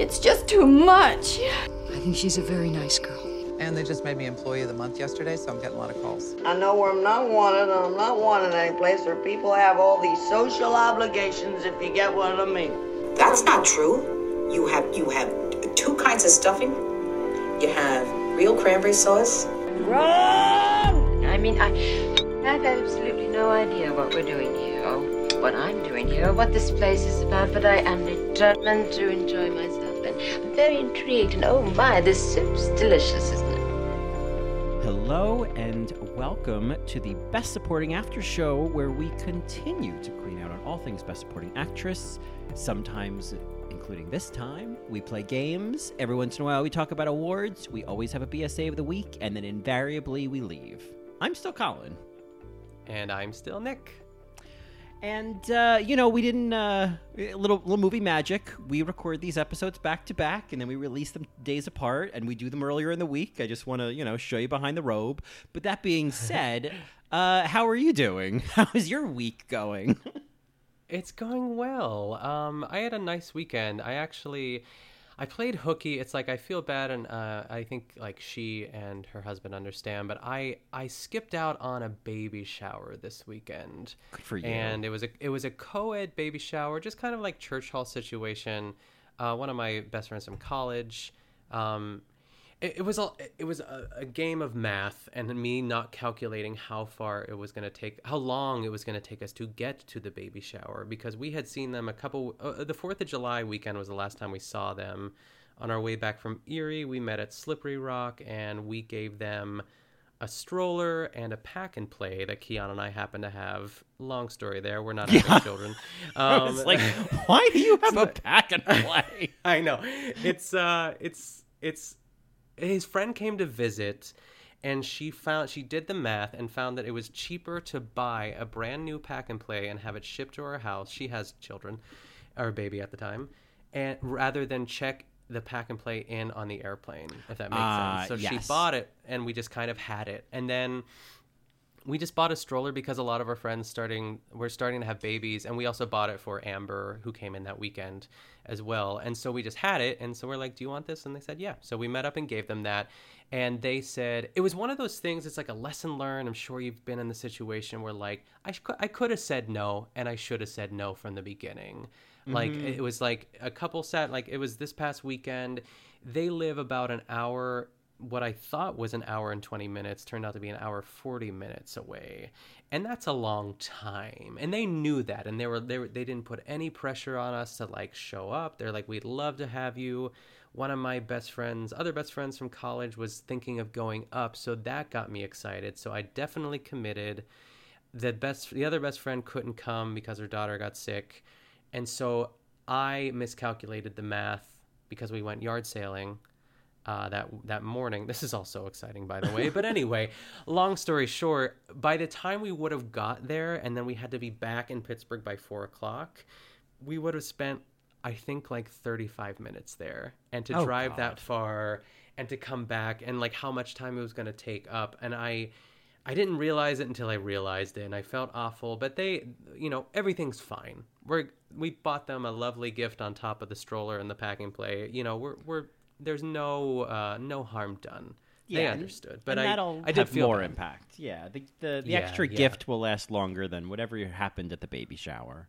It's just too much. I think she's a very nice girl. And they just made me Employee of the Month yesterday, so I'm getting a lot of calls. I know where I'm not wanted, and I'm not wanted any place where people have all these social obligations, if you get what I mean. That's not true. You have you have two kinds of stuffing. You have real cranberry sauce. Run! I mean, I, I have absolutely no idea what we're doing here, or what I'm doing here, or what this place is about, but I am determined to enjoy myself, and I'm very intrigued, and oh my, this soup's delicious, isn't it? Hello and welcome to the Best Supporting After Show, where we continue to clean out on all things Best Supporting Actress. Sometimes, including this time, we play games. Every once in a while, we talk about awards. We always have a BSA of the week, and then invariably we leave. I'm still Colin. And I'm still Nick. And uh, you know, we didn't uh, little little movie magic. We record these episodes back to back, and then we release them days apart, and we do them earlier in the week. I just want to you know show you behind the robe. But that being said, uh, how are you doing? How is your week going? It's going well. Um, I had a nice weekend. I actually, I played hooky. It's like I feel bad, and uh, I think like she and her husband understand. But I I skipped out on a baby shower this weekend. Good for you. And it was a it was a co-ed baby shower, just kind of like church hall situation. Uh, one of my best friends from college. Um, it, it was a it was a, a game of math and me not calculating how far it was going to take how long it was going to take us to get to the baby shower because we had seen them a couple uh, the 4th of July weekend was the last time we saw them on our way back from Erie we met at Slippery Rock and we gave them a stroller and a pack and play that Keon and I happen to have. Long story there. We're not having children. Um, it's like, why do you have a pack and play? I know. It's uh it's it's his friend came to visit and she found she did the math and found that it was cheaper to buy a brand new pack and play and have it shipped to her house. She has children or a baby at the time. And rather than check the pack and play in on the airplane, if that makes Ah, sense. So she bought it and we just kind of had it. And then we just bought a stroller because a lot of our friends starting we're starting to have babies and we also bought it for amber who came in that weekend as well. And so we just had it and so we're like do you want this? And they said yeah. So we met up and gave them that and they said it was one of those things it's like a lesson learned. I'm sure you've been in the situation where like i, sh- I could have said no and i should have said no from the beginning. Like mm-hmm. it was like a couple sat like it was this past weekend. They live about an hour what I thought was an hour and 20 minutes turned out to be an hour 40 minutes away. And that's a long time. And they knew that and they were they were, they didn't put any pressure on us to like show up. They're like we'd love to have you. One of my best friends, other best friends from college was thinking of going up, so that got me excited. So I definitely committed. The best the other best friend couldn't come because her daughter got sick. And so I miscalculated the math because we went yard sailing uh, that that morning. This is also exciting, by the way. But anyway, long story short, by the time we would have got there, and then we had to be back in Pittsburgh by four o'clock, we would have spent, I think, like thirty-five minutes there, and to Oh, drive God. that far, and to come back, and like how much time it was going to take up, and I. I didn't realize it until I realized it, and I felt awful. But they, you know, everything's fine. We're we bought them a lovely gift on top of the stroller and the packing play. You know, we're we're there's no uh, no harm done. they understood, but and I that'll I did have feel more bad. impact. Yeah, the the, the Yeah, extra yeah. gift will last longer than whatever happened at the baby shower.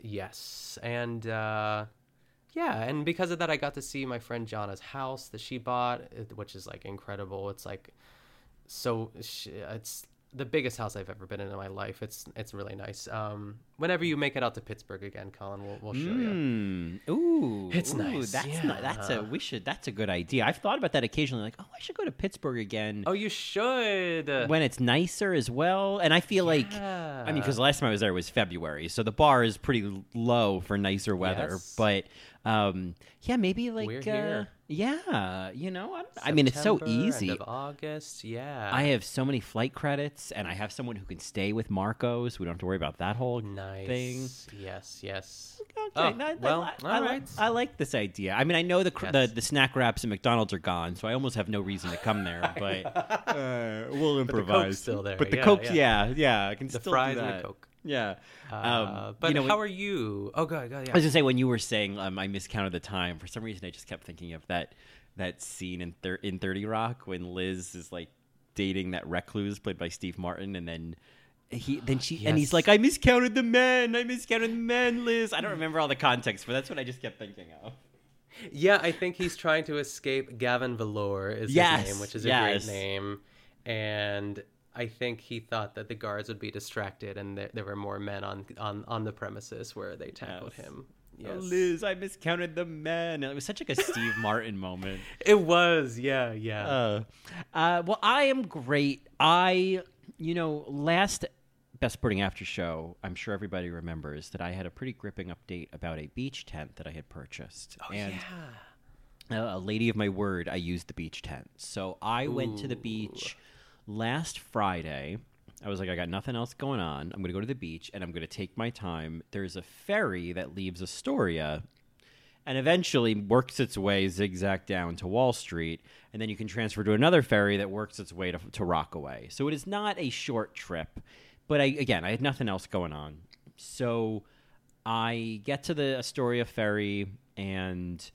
Yes, and uh, yeah, and because of that, I got to see my friend Jonna's house that she bought, which is like incredible. It's like so sh- it's the biggest house I've ever been in in my life. It's it's really nice. Um, whenever you make it out to Pittsburgh again, Colin, we'll we'll show you. Mm. Ooh, It's ooh, nice, That's ni- that's a we should. That's a good idea. I've thought about that occasionally. Like, oh, I should go to Pittsburgh again Oh, you should. when it's nicer as well. And I feel like, I mean, because the last time I was there was February, so the bar is pretty low for nicer weather. Yes. But um, yeah, maybe like We're uh, here. Yeah, you know, I, I mean, it's so September, end easy. of August, yeah. I have so many flight credits, and I have someone who can stay with Marcos. We don't have to worry about that whole nice. thing. Yes, yes. Okay, Oh, I- I- well, I, all I, right. li- I like this idea. I mean, I know the, Yes. the the snack wraps at McDonald's are gone, so I almost have no reason to come there. But uh, we'll the Coke's improvise. still there. But the Yeah, Coke, yeah. yeah, yeah, I can The still fries do and that. the Coke. Yeah. Uh, but Um, you know, how are you? Oh, God, God, yeah. I was gonna say when you were saying um, I miscounted the time. For some reason, I just kept thinking of that that scene in thir- in Thirty Rock when Liz is like dating that recluse played by Steve Martin, and then he then she and he's like, I miscounted the men. I miscounted the men, Liz. I don't remember all the context, but that's what I just kept thinking of. Yeah, I think he's trying to escape Gavin Volure is Yes, his name, which is a yes. great name. And I think he thought that the guards would be distracted and there, there were more men on, on, on the premises where they tackled Yes. him. Oh, Yes. Liz, I miscounted the men. It was such like a Steve Martin moment. It was, yeah, yeah. Uh, uh, well, I am great. I, you know, last Best Supporting After Show, I'm sure everybody remembers that I had a pretty gripping update about a beach tent that I had purchased. oh, and yeah. uh, a lady of my word, I used the beach tent. So I went to the beach last Friday. I was like, I got nothing else going on. I'm going to go to the beach and I'm going to take my time. There's a ferry that leaves Astoria and eventually works its way zigzag down to Wall Street, and then you can transfer to another ferry that works its way to, to Rockaway. So it is not a short trip, but I again I had nothing else going on, so I get to the Astoria ferry and.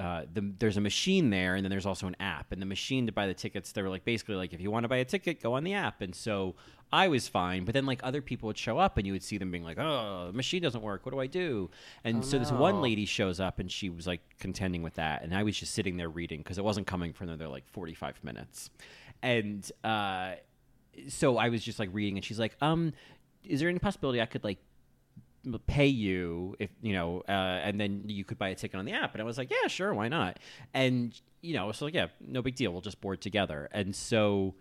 Uh, the, there's a machine there, and then there's also an app. And the machine to buy the tickets, they were like basically like, if you want to buy a ticket, go on the app. And so I was fine, but then like other people would show up, and you would see them being like, oh, the machine doesn't work. What do I do? And so this one lady shows up, and she was like contending with that, and I was just sitting there reading because it wasn't coming for another like 45 minutes, and uh, so I was just like reading, and she's like, um, is there any possibility I could like pay you if you know uh, and then you could buy a ticket on the app. And i was like yeah sure why not? And you know so like yeah no big deal. We'll just board together. And so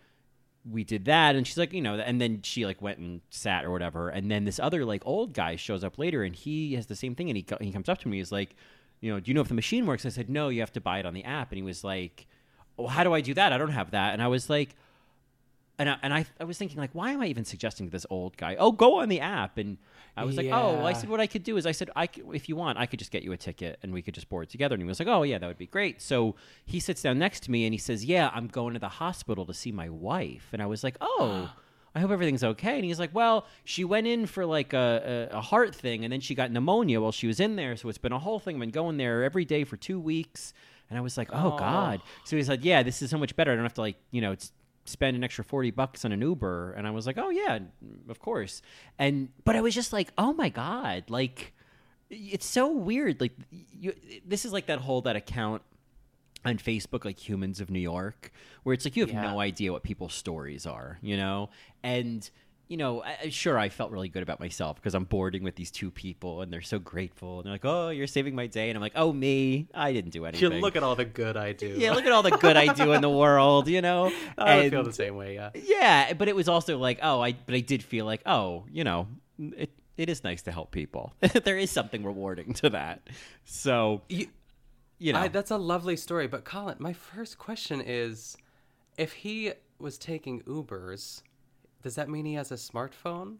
we did that. And she's like you know and then she like went and sat or whatever. And then this other like old guy shows up later and he has the same thing. And he, he comes up to me. He's like you know do you know if the machine works? I said no you have to buy it on the app. And he was like well how do i do that? I don't have that. And i was like and I, and I, I was thinking like why am i even suggesting to this old guy oh go on the app and i was like oh well, i said what i could do is i said i c- if you want i could just get you a ticket and we could just board together and he was like oh yeah that would be great so he sits down next to me and he says yeah i'm going to the hospital to see my wife and i was like oh I hope everything's okay. And he's like, Well, she went in for like a, a, a heart thing and then she got pneumonia while she was in there. So it's been a whole thing. I've been going there every day for two weeks. And I was like, Oh, Oh. God. So he's like, Yeah, this is so much better. I don't have to like, you know, it's, spend an extra 40 bucks on an Uber. And I was like, Oh, yeah, of course. And, but I was just like, Oh my God. Like, it's so weird. Like, you, this is like that whole, that account on Facebook, like Humans of New York, where it's like you have Yeah. no idea what people's stories are, you know? And, you know, I, I- sure, I felt really good about myself because I'm boarding with these two people and they're so grateful. And they're like, oh, you're saving my day. And I'm like, oh, me, I didn't do You anything. look at all the good I do. yeah, look at all the good I do in the world, you know? I And- feel the same way, yeah. yeah, but it was also like, oh, I, but I did feel like, oh, you know, it, it is nice to help people. there is something rewarding to that. So, You, you know, I, that's a lovely story, but Colin, my first question is if he was taking Ubers, does that mean he has a smartphone?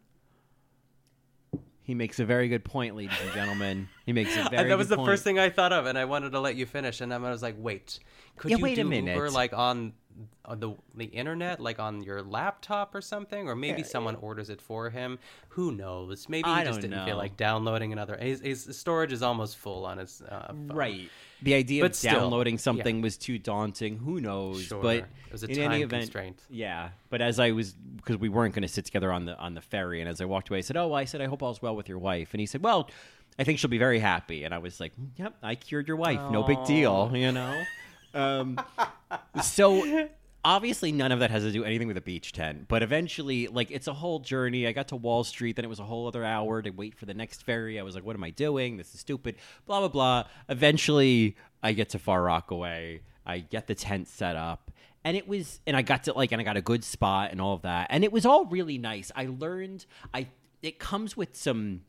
he makes a very good point, ladies and gentlemen. He makes a very good point. and that was the point. first thing I thought of, and I wanted to let you finish. And then I was like, wait, could Yeah, you wait a do minute. Uber like on, on the the internet, like on your laptop or something, or maybe someone orders it for him? Who knows? Maybe he I just didn't know. feel like downloading another. His, his storage is almost full on his uh, phone. Right. The idea But of still, downloading yeah. something was too daunting. Who knows? Sure. But It was a in time any event, constraint. Yeah. But as I was, because we weren't going to sit together on the on the ferry, and as I walked away, I said, "Oh, I said I hope all's well with your wife." And he said, "Well, I think she'll be very happy." And I was like, "Yep, I cured your wife. No big deal." You know. Um, so obviously none of that has to do anything with a beach tent but eventually like it's a whole journey. I got to wall street then it was a whole other hour to wait for the next ferry. I was like what am i doing? This is stupid. Blah blah blah. Eventually i get to far rockaway. I get the tent set up. And it was and i got to like and i got a good spot and all of that. And it was all really nice. I learned i it comes with some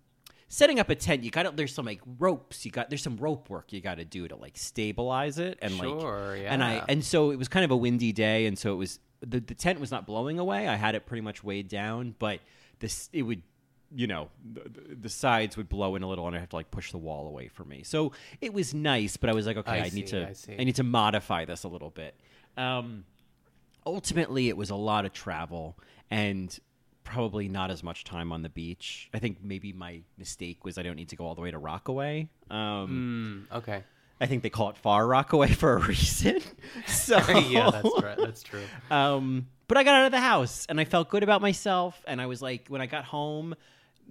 setting up a tent you got to there's some like ropes you got there's some rope work you got to do to like stabilize it and Sure, like and i and so it was kind of a windy day and so it was the, the tent was not blowing away. I had it pretty much weighed down but this it would you know the, the sides would blow in a little and i have to like push the wall away from me. So it was nice but i was like okay I i, need to I see. need to modify this a little bit. Um ultimately it was a lot of travel and probably not as much time on the beach. I think maybe my mistake was I don't need to go all the way to Rockaway. Um, Mm, okay. I think they call it Far Rockaway for a reason. So yeah, that's right. That's true. Um, but I got out of the house and I felt good about myself. And I was like, when I got home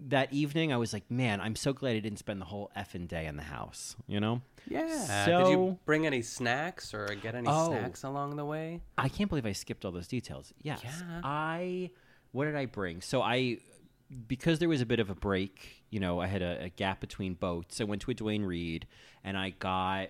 that evening, I was like, man, I'm so glad I didn't spend the whole effing day in the house. You know? Yeah. Did you bring any snacks or get any Oh. snacks along the way? I can't believe I skipped all those details. Yes. Yeah. I what did I bring? So I because there was a bit of a break, you know, I had a, a gap between boats. I went to a Duane Reade and I got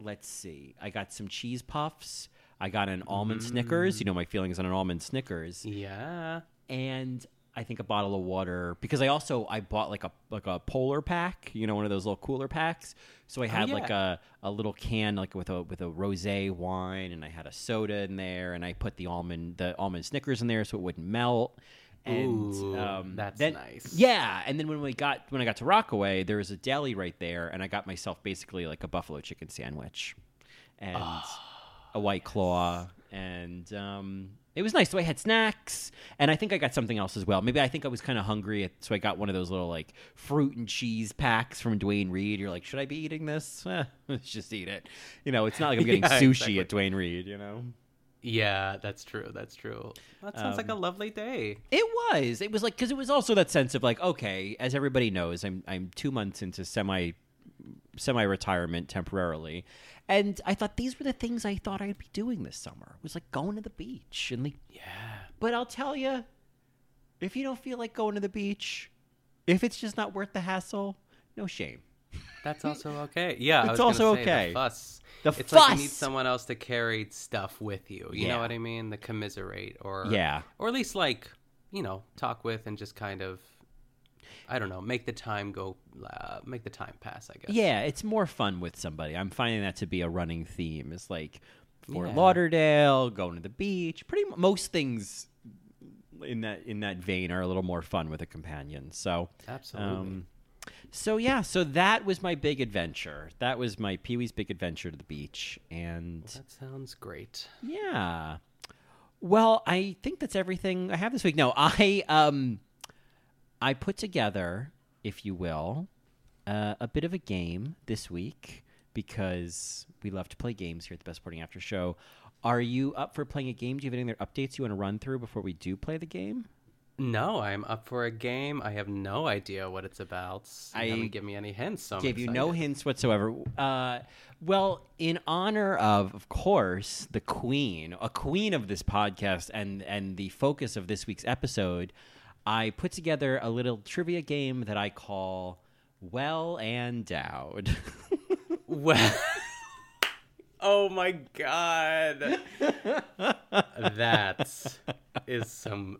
let's see. I got some cheese puffs. I got an almond Snickers. You mm. know my feelings on an almond Snickers. Yeah. And I think a bottle of water because I also I bought like a like a polar pack, you know, one of those little cooler packs. So I had like yeah. a, a little can like with a with a rosé wine and I had a soda in there and I put the almond the almond Snickers in there so it wouldn't melt. And Ooh, um, that's then- nice. Yeah, and then when we got when I got to Rockaway, there was a deli right there, and I got myself basically like a buffalo chicken sandwich, and a white claw, and um, it was nice. So I had snacks, and I think I got something else as well. Maybe I think I was kind of hungry, so I got one of those little like fruit and cheese packs from Duane Reade. You're like, should I be eating this? Eh, let's just eat it. You know, it's not like I'm getting Yeah, sushi exactly. at Duane Reade. You know. Yeah, that's true. That's true. That sounds like a Um, lovely day. It was. It was like because it was also that sense of like, okay, as everybody knows, I'm I'm two months into semi semi retirement temporarily, and I thought these were the things I thought I'd be doing this summer. Was like going to the beach and like. Yeah. But I'll tell you, if you don't feel like going to the beach, if it's just not worth the hassle, no shame. That's also okay. Yeah, It's also say, okay. The fuss. The it's like you need someone else to carry stuff with you. You Yeah. know what I mean? The commiserate or Yeah. or at least like you know talk with and just kind of I don't know make the time go uh, make the time pass. I guess. Yeah, it's more fun with somebody. I'm finding that to be a running theme. It's like Fort Yeah. Lauderdale, going to the beach. Pretty mu- most things in that in that vein are a little more fun with a companion. So Absolutely. um, so yeah, so that was my big adventure. That was my Pee Wee's big adventure to the beach, and That sounds great. yeah. Well, I think that's everything I have this week. No, I um I put together, if you will, uh, a bit of a game this week because we love to play games here at the Best Supporting After Show. Are you up for playing a game? Do you have any other updates you want to run through before we do play the game? No, I'm up for a game. I have no idea what it's about. You I haven't give me any hints. So gave you no hints whatsoever. Uh, well, in honor of, of course, the queen, a queen of this podcast, and and the focus of this week's episode, I put together a little trivia game that I call "Well Endowed." Well, oh my god, that is some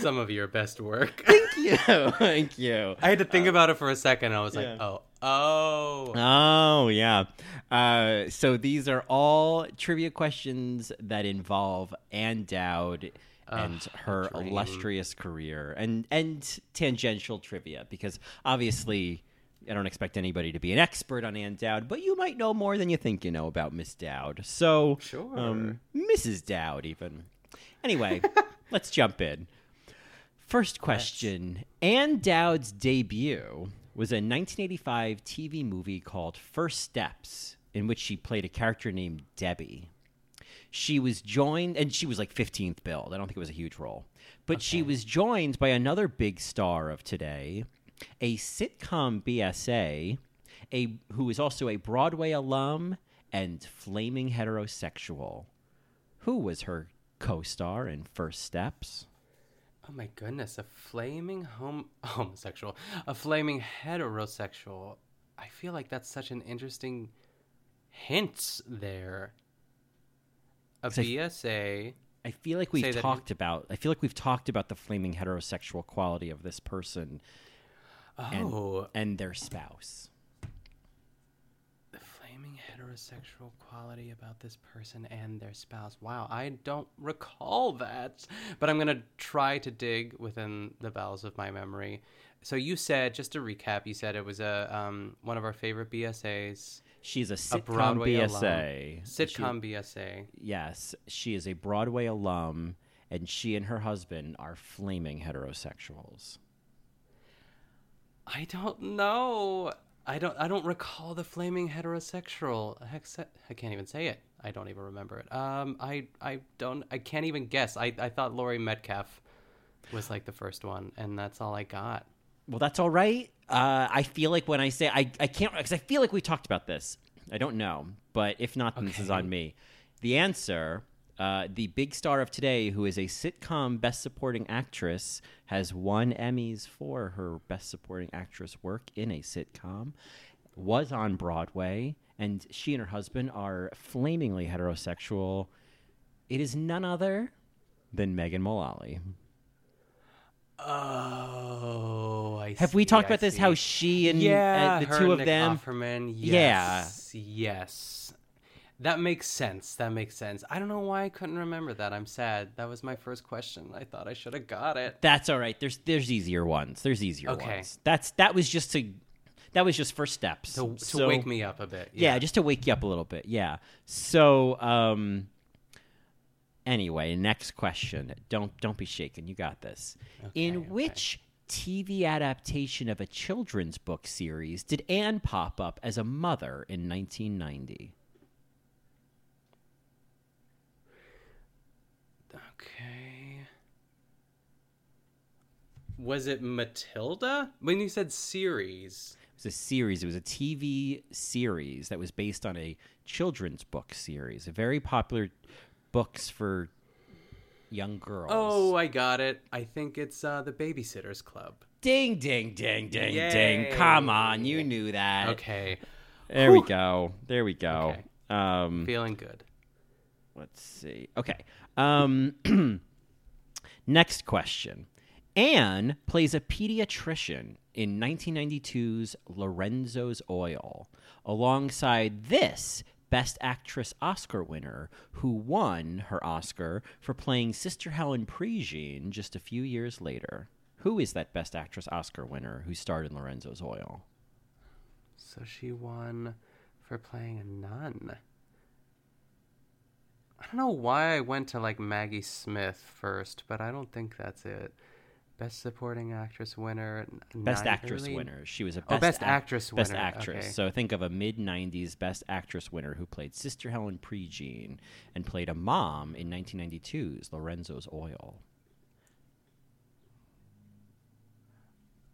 some of your best work. Thank you, thank you. I had to think about it for a second. I was like, oh, oh, Oh yeah. Uh, so these are all trivia questions that involve Ann Dowd and her illustrious career, and and tangential trivia because obviously. I don't expect anybody to be an expert on Ann Dowd, but you might know more than you think you know about Miss Dowd. So, Sure. um, Mrs. Dowd, even. Anyway, let's jump in. First question Ann Dowd's debut was a 1985 TV movie called First Steps, in which she played a character named Debbie. She was joined, and she was like 15th billed. I don't think it was a huge role. But she was joined by another big star of today, a sitcom BSA, a, who is also a Broadway alum and flaming heterosexual. Who was her co star in First Steps? oh my goodness! A flaming hom- homosexual, a flaming heterosexual. I feel like that's such an interesting hint there. A BSA. I feel like we've talked about. I feel like we've talked about the flaming heterosexual quality of this person and, Oh, and their spouse. the flaming heterosexual quality about this person and their spouse. Wow, I don't recall that, but I'm gonna try to dig within the bowels of my memory. So you said, just to recap, you said it was a um, one of our favorite BSAs, She's a a sitcom Broadway BSA. alum, She- sitcom BSA. yes, she is a Broadway alum, and she and her husband are flaming heterosexuals. I don't know. I don't. I don't recall the flaming heterosexual. I can't even say it. I don't even remember it. Um. I. I don't. I can't even guess. I. I thought Laurie Metcalf was like the first one, and that's all I got. Well, that's all right. Uh, I feel like when I say I, I can't because I feel like we talked about this. I don't know, but if not, then this is on me. The answer: uh, the big star of today, who is a sitcom best supporting actress, has won Emmys for her best supporting actress work in a sitcom. Was on Broadway, and she and her husband are flamingly heterosexual. It is none other than Megan Mullally. Oh, I Have we talked I about this? see. How she and yeah, uh, the her two of Nick them? Offerman, Yeah. yes, yes. That makes sense. That makes sense. I don't know why I couldn't remember that. I'm sad. That was my first question. I thought I should have got it. That's all right. There's there's easier ones. There's easier Okay. ones. That's that was just to that was just first steps To, to So- wake me up a bit. Yeah. just to wake you up a little bit. Yeah. So um. Anyway, next question. Don't don't be shaken. You got this. In Okay, okay. which TV adaptation of a children's book series did Ann pop up as a mother in 1990? Okay. Was it Matilda? When you said series. It was a series. It was a TV series that was based on a children's book series, a very popular books for young girls. Oh, I got it. I think it's uh, the Babysitters Club. ding, ding, ding, ding, ding! Come on, you knew that. Okay. there we go. There we go. Okay. Um, Feeling good. let's see. Okay. Um, next question. Ann plays a pediatrician in 1992's Lorenzo's Oil, alongside this Best Actress Oscar winner, who won her Oscar for playing Sister Helen Prejean just a few years later. Who is that Best Actress Oscar winner who starred in Lorenzo's Oil? So she won for playing a nun. I don't know why I went to like Maggie Smith first, but I don't think that's it. Best Supporting Actress winner. n- Best Actress really? winner. She was a Oh, best, Best ac- Actress Best actress. okay. So think of a mid '90s Best Actress winner who played Sister Helen Prejean and played a mom in 1992's Lorenzo's Oil.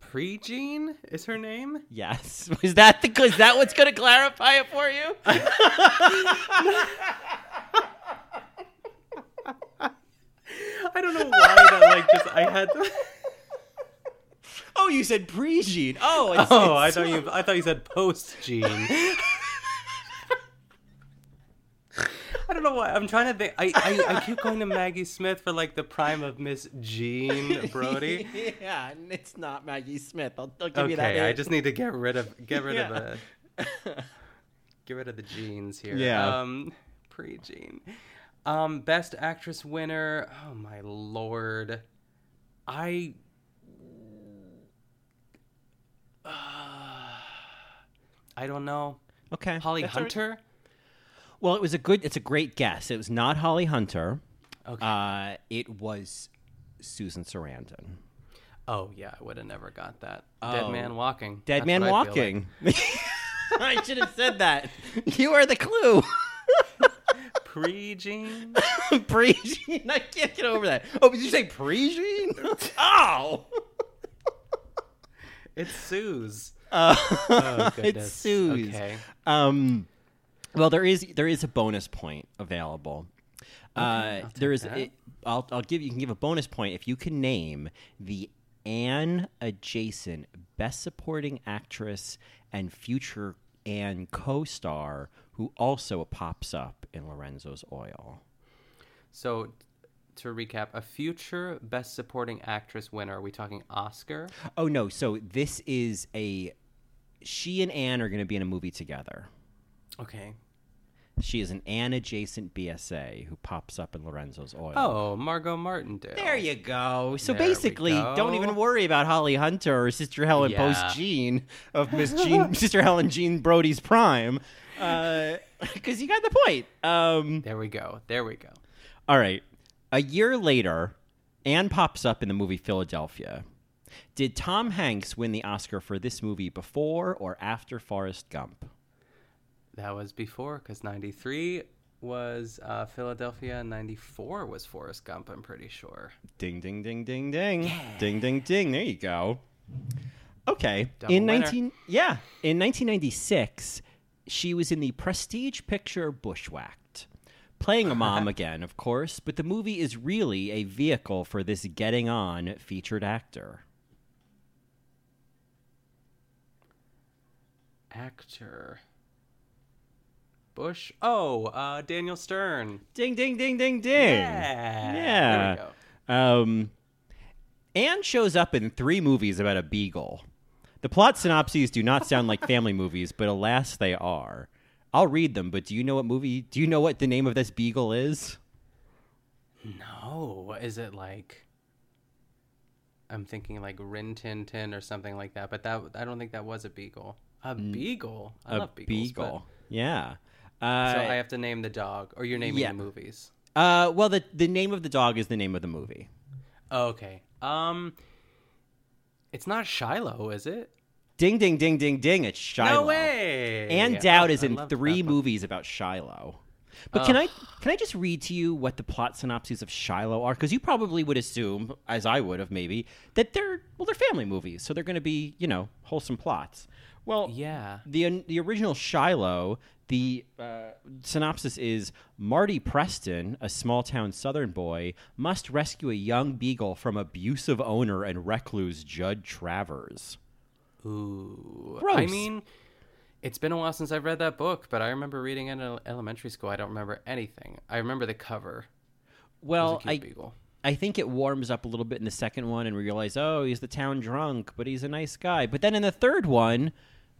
Prejean is her name? Yes, was that the? Is that what's going to clarify it for you? I don't know why that like just I had. oh, you said Prejean. Oh, it's, Oh, I thought you. I thought you said post Jean. I don't know why. I'm trying to think. I, I, I keep going to Maggie Smith for like the prime of Miss Jean Brodie. yeah, and it's not Maggie Smith. I'll, I'll give you that. Okay, I just need to get rid of get rid Yeah. of the get rid of the jeans here. Yeah. Um, pre Jean. Um, best actress winner. Oh my lord. I. Uh, I don't know. okay. Holly that's all right. Hunter. Well, it was a good. It's a great guess. It was not Holly Hunter. Okay. Uh, it was Susan Sarandon. oh yeah, I would have never got that. Oh. Dead man walking. Dead That's man what I like. walking. I should have said that. You are the clue. Pre Jean. Prejean. I can't get over that. Oh, did you say Prejean? oh. It's Suze. Uh, Oh, it's goodness. Suze. Okay. Um, well, there is there is a bonus point available. uh, I'll there is. that. It, I'll I'll give you can give a bonus point if you can name the Ann adjacent best supporting actress and future Ann co-star who also pops up in Lorenzo's Oil. So, to recap, a future Best Supporting Actress winner. Are we talking Oscar? Oh no! So this is a. She and Ann are going to be in a movie together. Okay. She is an Ann adjacent BSA who pops up in Lorenzo's Oil. Oh, Margo Martindale. There you go. So There basically, don't even worry about Holly Hunter or Sister Helen Yeah. post Jean of Miss Jean, Sister Helen Jean Brodie's prime, because you got the point. Um, There we go. There we go. all right. A year later, Ann pops up in the movie Philadelphia. Did Tom Hanks win the Oscar for this movie before or after Forrest Gump? That was before, because 93 was uh, Philadelphia, and 94 was Forrest Gump, I'm pretty sure. Ding, ding, ding, ding, ding. Ding, ding, ding. There you go. Okay. Double in winner. 19 Yeah. In 1996, she was in the prestige picture Bushwhacked. Playing a mom again, of course, but the movie is really a vehicle for this getting on featured actor. Actor. Bush. Oh, uh, Daniel Stern. Ding, ding, ding, ding, ding. Yeah. Yeah. There we go. Um, Ann shows up in three movies about a beagle. The plot synopses do not sound like family movies, but alas, they are. I'll read them, but do you know what movie? Do you know what the name of this beagle is? No. Is it like. I'm thinking like Rin Tin Tin or something like that, but that I don't think that was a beagle. A beagle? I a love beagles. but- beagle. Yeah. Uh, So I have to name the dog, or you're naming yeah. the movies. uh, well, the the name of the dog is the name of the movie. Okay. Um, it's not Shiloh, is it? Ding, ding, ding, ding, ding. It's Shiloh. No way. Ann Dowd Oh, is I in three movies about Shiloh. But can I can I just read to you what the plot synopses of Shiloh are? Because you probably would assume, as I would have maybe, that they're well, they're family movies, so they're going to be you know wholesome plots. Well, Yeah. the the original Shiloh, the uh, synopsis is Marty Preston, a small town Southern boy, must rescue a young beagle from abusive owner and recluse Judd Travers. Ooh. Gross. I mean, it's been a while since I've read that book, but I remember reading it in elementary school. I don't remember anything. I remember the cover. Well, I beagle. I think it warms up a little bit in the second one, and we realize, oh, he's the town drunk, but he's a nice guy. But then in the third one,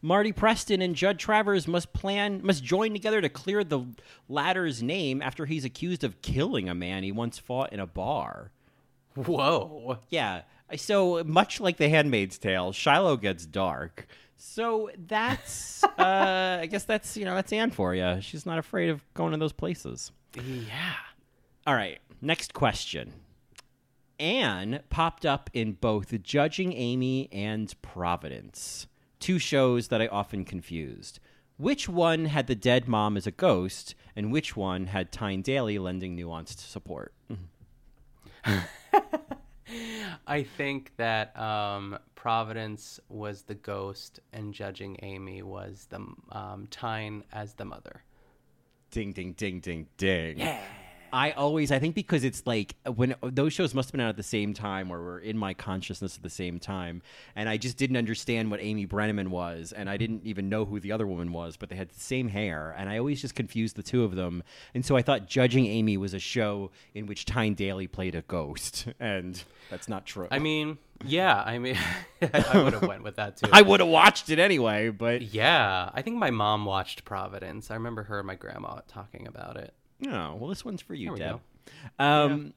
Marty Preston and Judd Travers must plan, must join together to clear the latter's name after he's accused of killing a man he once fought in a bar. Whoa. Yeah. So much like The Handmaid's Tale, Shiloh gets dark. So that's, uh, I guess that's you know that's Ann for you. She's not afraid of going to those places. Yeah. All right, next question. Ann popped up in both Judging Amy and Providence, two shows that I often confused. Which one had the dead mom as a ghost, and which one had Tyne Daly lending nuanced support? I think that um, Providence was the ghost and Judging Amy was the um, Tyne as the mother. Ding, ding, ding, ding, ding. Yeah. I always, I think because it's like when those shows must have been out at the same time or were in my consciousness at the same time. And I just didn't understand what Amy Brenneman was. And I mm-hmm. didn't even know who the other woman was, but they had the same hair. And I always just confused the two of them. And so I thought Judging Amy was a show in which Tyne Daly played a ghost. And that's not true. I mean, yeah, I mean, I would have went with that too. I would have watched it anyway, but yeah, I think my mom watched Providence. I remember her and my grandma talking about it. Oh, well, this one's for you, Deb. Um,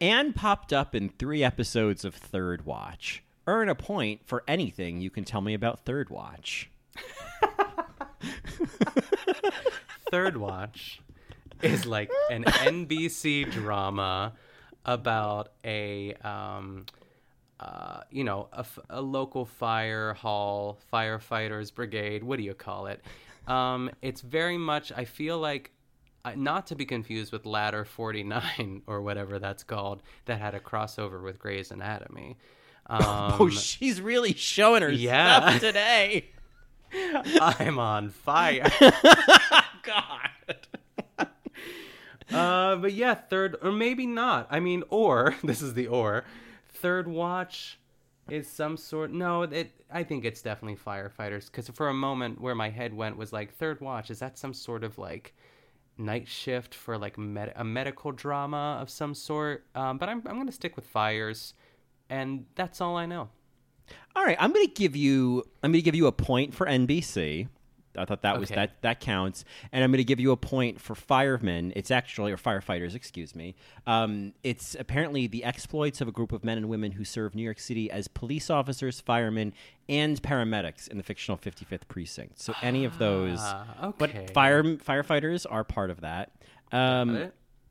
Ann popped up in three episodes of Third Watch. Earn a point for anything you can tell me about Third Watch. Third Watch is like an NBC drama about a, um, uh, you know, a local fire hall, firefighters brigade. What do you call it? Um, it's very much. I feel like. Not to be confused with Ladder 49 or whatever that's called, that had a crossover with Grey's Anatomy. Um, oh, she's really showing her yeah. stuff today. I'm on fire. God. Uh, but yeah, third or maybe not. I mean, or this is the or. Third watch is some sort. No, it. I think it's definitely firefighters because for a moment where my head went was like third watch. Is that some sort of like night shift for like med- a medical drama of some sort? Um, but I'm I'm gonna stick with fires, and that's all I know. All right, I'm to give you. I'm to give you a point for NBC. I thought that was Okay. that that counts, and I'm going to give you a point for firemen. It's actually or firefighters, excuse me. Um, it's apparently the exploits of a group of men and women who serve New York City as police officers, firemen, and paramedics in the fictional 55th precinct. So any of those, Ah, but fire firefighters are part of that. Um.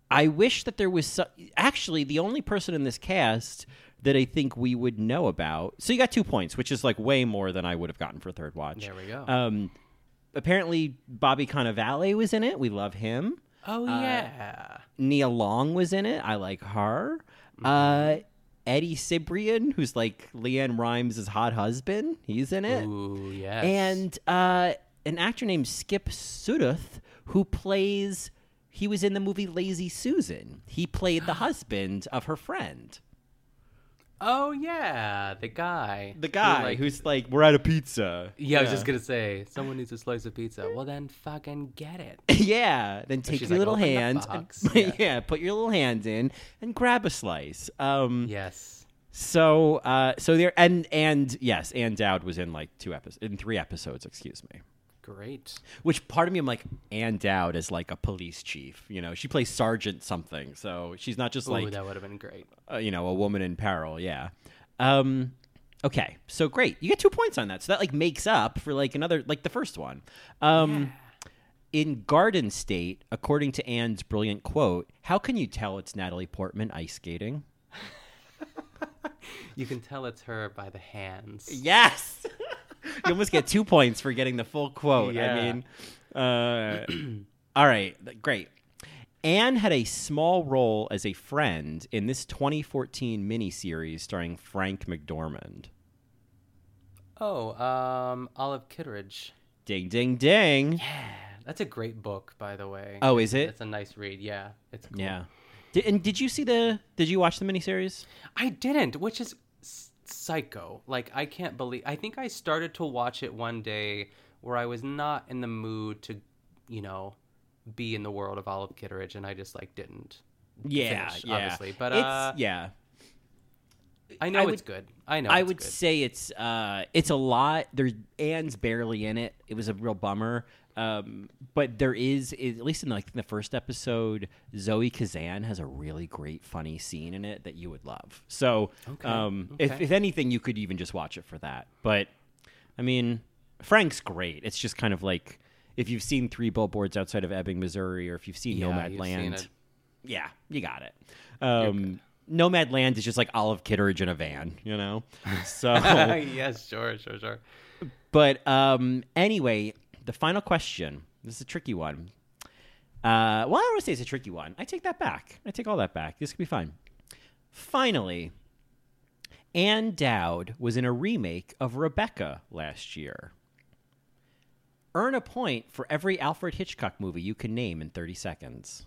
I wish that there was so- actually the only person in this cast that I think we would know about. So you got two points, which is like way more than I would have gotten for third watch. There we go. Um, apparently Bobby Cannavale was in it. We love him. oh yeah. Nia Long was in it. I like her. Uh, Eddie Cibrian, who's like LeAnn Rimes' hot husband, he's in it. Ooh yes. And uh, an actor named Skipp Sudduth, who plays. He was in the movie Lazy Susan. He played the husband of her friend. Oh yeah, the guy. The who, guy like- who's like, we're out of pizza. Yeah, I was just gonna say, someone needs a slice of pizza. Well, then fucking get it. yeah. Then take your like, little "Open hand. and- Yeah. yeah. Put your little hand in and grab a slice. Um, Yes. So, uh, so there, and and yes, Ann Dowd was in like two episodes, in three episodes, excuse me. Great. Which part of me, I'm like, Ann Dowd is like a police chief. You know, she plays sergeant something, so she's not just Ooh, like that would have been great. uh, you know a woman in peril. Yeah. Um, okay, so great, you get two points on that. So that like makes up for like another like the first one. Um, In Garden State, according to Ann's brilliant quote, how can you tell it's Natalie Portman ice skating? You can tell it's her by the hands. Yes. you almost get two points for getting the full quote. I mean, uh, all right, great. Ann had a small role as a friend in this 2014 miniseries starring Frank McDormand. Oh, um, Olive Kitteridge. Ding, ding, ding. Yeah, that's a great book, by the way. Oh, is it? It's a nice read. Yeah, it's cool. Yeah. Did, and did you see the? Did you watch the miniseries? I didn't, which is psycho. Like I can't believe. I think I started to watch it one day where I was not in the mood to, you know, be in the world of Olive Kitteridge, and I just like didn't. Yeah, finish, yeah. obviously, but, it's, uh, yeah. I know I it's would- good. I know. I it's would good. say it's uh it's a lot. There's Ann's barely in it. It was a real bummer. Um, but there is at least in like the first episode, Zoe Kazan has a really great funny scene in it that you would love. So Okay, um if okay. if anything you could even just watch it for that. But I mean, Frank's great. It's just kind of like if you've seen Three Billboards Outside of Ebbing, Missouri, or if you've seen Yeah, Nomad you've Land, yeah, you got it. Um, Nomadland is just like Olive Kitteridge in a van, you know. So, yes, sure, sure, sure. but um, anyway, the final question. This is a tricky one. Uh, well, I don't want to say it's a tricky one. I take that back. I take all that back. This could be fine. Finally, Ann Dowd was in a remake of Rebecca last year. Earn a point for every Alfred Hitchcock movie you can name in 30 seconds.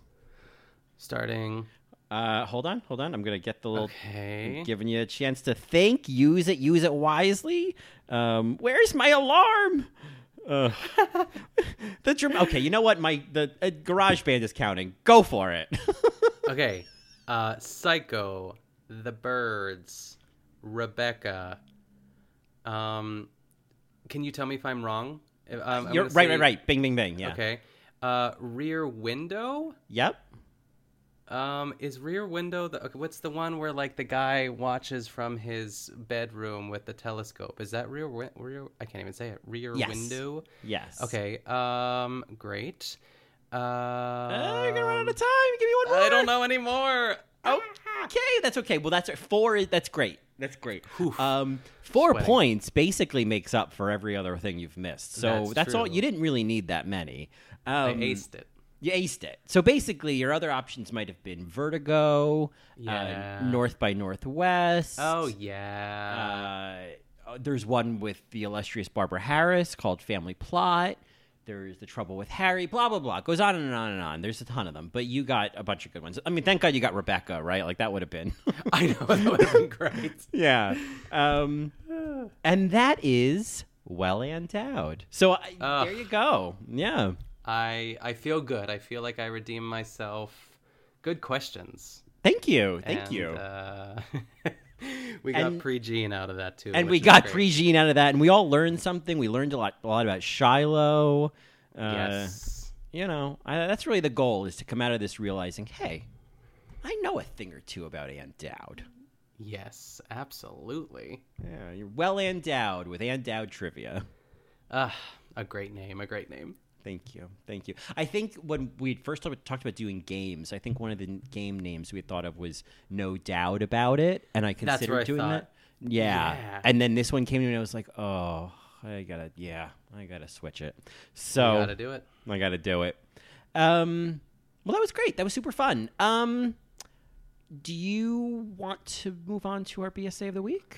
Starting. Uh, hold on, hold on. I'm gonna get the little. Okay. Giving you a chance to think. Use it. Use it wisely. Um, where's my alarm? Uh, the drum. Okay, you know what? My the uh, GarageBand is counting. Go for it. okay. Uh, Psycho, The Birds, Rebecca. Um, can you tell me if I'm wrong? Um, I'm You're right, say- right, right. Bing, bing, bing. Yeah. Okay. Uh, Rear Window. Yep. Um, is Rear Window the okay, what's the one where like the guy watches from his bedroom with the telescope? Is that Rear Wi- Rear? I can't even say it. Rear Yes. Window. Yes. Okay. Um, great. Uh, Uh, you're gonna run out of time. Give me one more. I don't know anymore. Oh, okay, that's okay. Well, that's four. That's great. That's great. Um, four Sweating. points basically makes up for every other thing you've missed. So That's that's, all. You didn't really need that many. I Um, aced it. You aced it. So basically, your other options might have been Vertigo, Yeah. uh, North by Northwest. Oh yeah. Uh, there's one with the illustrious Barbara Harris called Family Plot. There's The Trouble with Harry, blah, blah, blah. It goes on and on and on. There's a ton of them. But you got a bunch of good ones. I mean, thank God you got Rebecca, right? Like, that would have been. I know that would have been great. yeah. Um, and that is well endowed. So I, there you go. Yeah. I I feel good. I feel like I redeemed myself. Good questions. Thank you. Thank And, you. Uh, we got pre Gene out of that too, and we got pre-gene out of that, and we all learned something. We learned a lot, a lot about Shiloh. Uh, Yes. You know, I, that's really the goal: is to come out of this realizing, hey, I know a thing or two about Ann Dowd. Yes, absolutely. Yeah, you're well endowed with Ann Dowd trivia. Ah, a great name. A great name. Thank you. Thank you. I think when we first talked about doing games, I think one of the game names we thought of was No Doubt About It. And I considered I doing thought. that. Yeah. Yeah. And then this one came to me and I was like, oh, I gotta, yeah, I gotta switch it. So You gotta do it. I gotta do it. Um, well, that was great. That was super fun. Um, do you want to move on to our BSA of the week?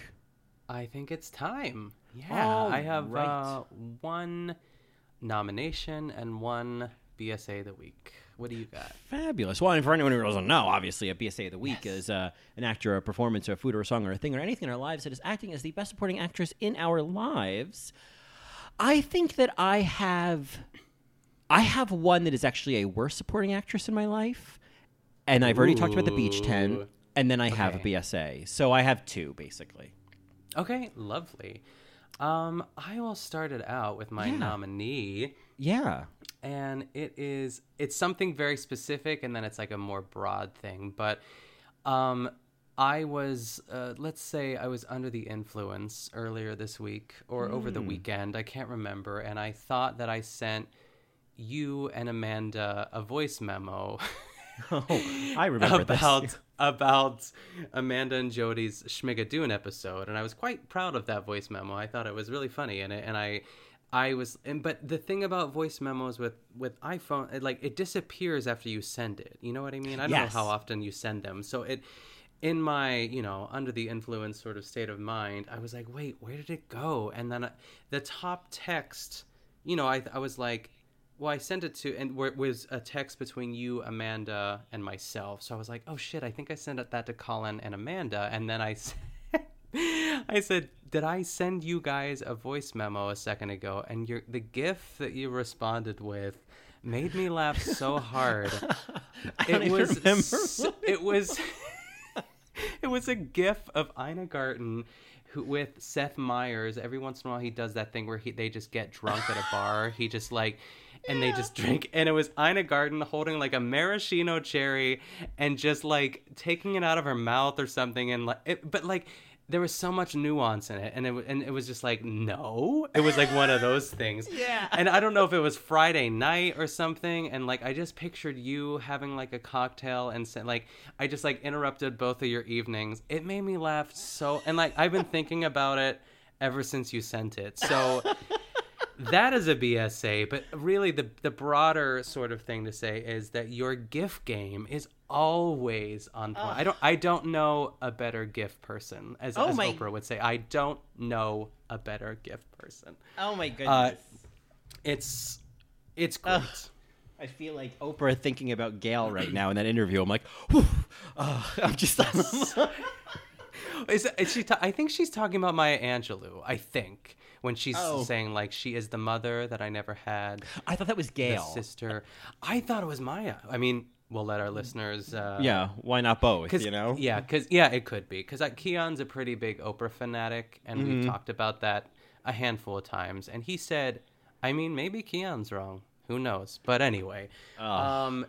I think it's time. Yeah, All I have right. uh, one nomination and one BSA of the week. What do you got? Fabulous. Well, and for anyone who doesn't know, obviously, a BSA of the week is uh, an actor, a performance, or a food, or a song, or a thing, or anything in our lives that is acting as the best supporting actress in our lives. I think that I have, I have one that is actually a worst supporting actress in my life, and I've already talked about the Beach Tent, and then I have a BSA. So I have two basically. Okay, lovely. Um, I will start it out with my Yeah. nominee, Yeah. and it is it's something very specific, and then it's like a more broad thing. But um, I was, uh, let's say, I was under the influence earlier this week or over the weekend. I can't remember, and I thought that I sent you and Amanda a voice memo. Oh, I remember about about Amanda and Jody's Schmigadoon episode, and I was quite proud of that voice memo. I thought it was really funny, and it, and I I was and but the thing about voice memos with with iPhone, it, like it disappears after you send it. You know what I mean? I don't Yes. know how often you send them, so it. In my, you know, under the influence sort of state of mind, I was like, "Wait, where did it go?" And then uh, the top text, you know, I I was like, well, I sent it to, and it was a text between you, Amanda, and myself. So I was like, oh shit, I think I sent that to Colin and Amanda. And then I said, I said, did I send you guys a voice memo a second ago? And your the GIF that you responded with made me laugh so hard. I don't it was so- it was it was a gif of Ina Garten who, with Seth Meyers. Every once in a while, he does that thing where he they just get drunk at a bar. He just like. And they just drink, and it was Ina Garten holding like a maraschino cherry, and just like taking it out of her mouth or something, and like, it, but like there was so much nuance in it, and it and it was just like no, it was like one of those things. Yeah. And I don't know if it was Friday night or something, and like I just pictured you having like a cocktail and like I just like interrupted both of your evenings. It made me laugh so, and like I've been thinking about it ever since you sent it. So that is a BSA, but really the the broader sort of thing to say is that your GIF game is always on point. I don't I don't know a better GIF person, as, Oh as my- Oprah would say. I don't know a better GIF person. Oh my goodness. Uh, it's it's great. I feel like Oprah thinking about Gail right now in that interview. I'm like, Uh, I'm just. Is, is she? Ta- I think she's talking about Maya Angelou. I think when she's Oh. saying like she is the mother that I never had, I thought that was the Gail. sister. I thought it was Maya. I mean, we'll let our listeners. Uh, Yeah, why not both? You know. Yeah, because yeah, it could be because Keon's a pretty big Oprah fanatic, and Mm-hmm. we've talked about that a handful of times. And he said, I mean, maybe Keon's wrong. Who knows? But anyway, um,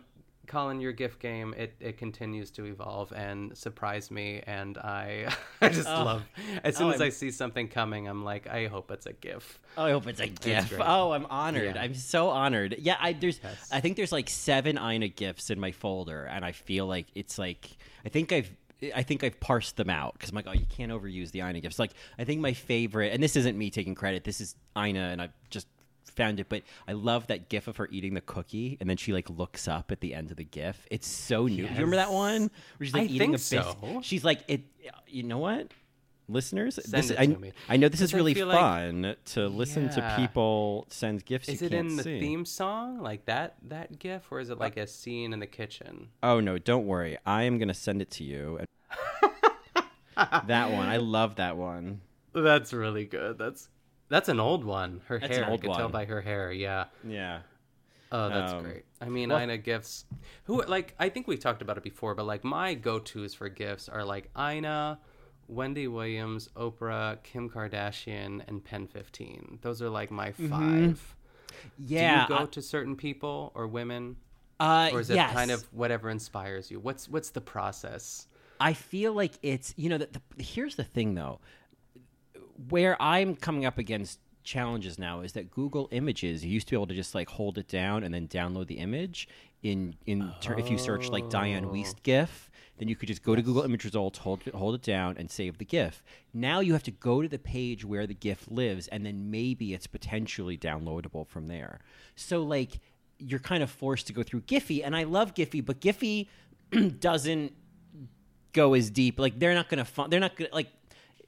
Colin, your gift game it, it continues to evolve and surprise me, and I I just oh. love. As soon Oh, as I'm- I see something coming, I'm like, I hope it's a GIF. Oh, I hope it's a gift. great. Oh, I'm honored. Yeah. I'm so honored. Yeah, I there's Yes. I think there's like seven Ina gifts in my folder, and I feel like it's like I think I've I think I've parsed them out because I'm like, oh, you can't overuse the Ina gifts. Like I think my favorite, and this isn't me taking credit. This is Ina, and I just found it, but I love that gif of her eating the cookie, and then she like looks up at the end of the gif. It's so new. Do you remember that one where she's like I eating think a biscuit? so. She's like, it. You know what? Listeners, this I, to. I know this is really feel like- fun to listen to people send gifts. Is it in the see. theme song like that that GIF, or is it like a scene in the kitchen? Oh no, don't worry. I am gonna send it to you. that one, I love that one. That's really good. That's that's an old one. Her That's an hair, old I could tell by her hair. Yeah. Yeah. Oh, that's Um, great. I mean, well- Ina gifts. Who like I think we've talked about it before, but like my go-tos for gifts are like Ina, Wendy Williams, Oprah, Kim Kardashian, and Pen Fifteen. Those are like my 5 Mm-hmm. Yeah. Do you go to certain people or women, uh, or is it yes. kind of whatever inspires you? What's what's the process? I feel like it's you know the, the, here's the thing though, where I'm coming up against challenges now is that Google Images you used to be able to just like hold it down and then download the image in in ter- if you search like Diane oh. Wiest GIF, then you could just go to Google Image Results, hold it, hold it down, and save the GIF. Now you have to go to the page where the GIF lives, and then maybe it's potentially downloadable from there. So like you're kind of forced to go through Giphy, and I love Giphy, but Giphy doesn't go as deep. Like they're not gonna find. They're not gonna like.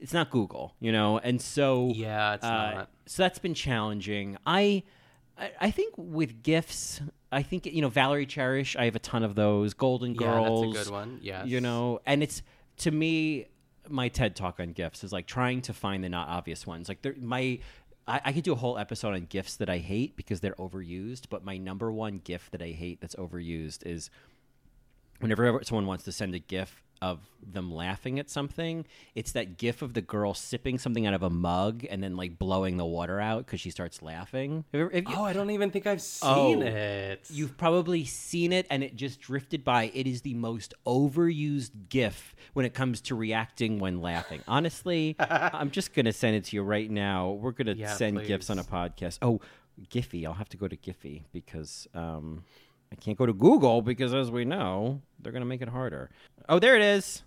It's not Google, you know, and so Yeah, it's uh, not. So that's been challenging. I, I, think with gifts, I think you know Valerie Cherish. I have a ton of those. Golden Girls, Yeah, that's a good one, yes. You know, and it's to me, my TED talk on gifts is like trying to find the not obvious ones. Like my. I, I could do a whole episode on gifts that I hate because they're overused. But my number one gift that I hate that's overused is whenever someone wants to send a gif of them laughing at something, it's that gif of the girl sipping something out of a mug and then like blowing the water out because she starts laughing. Have you- have you- Oh, I don't even think I've Oh, seen it. You've probably seen it and it just drifted by. It is the most overused GIF when it comes to reacting when laughing. Honestly, I'm just going to send it to you right now. We're going to Yeah, send GIFs on a podcast. Oh, Giphy. I'll have to go to Giphy because um, I can't go to Google because, as we know, they're going to make it harder. Oh, there it is.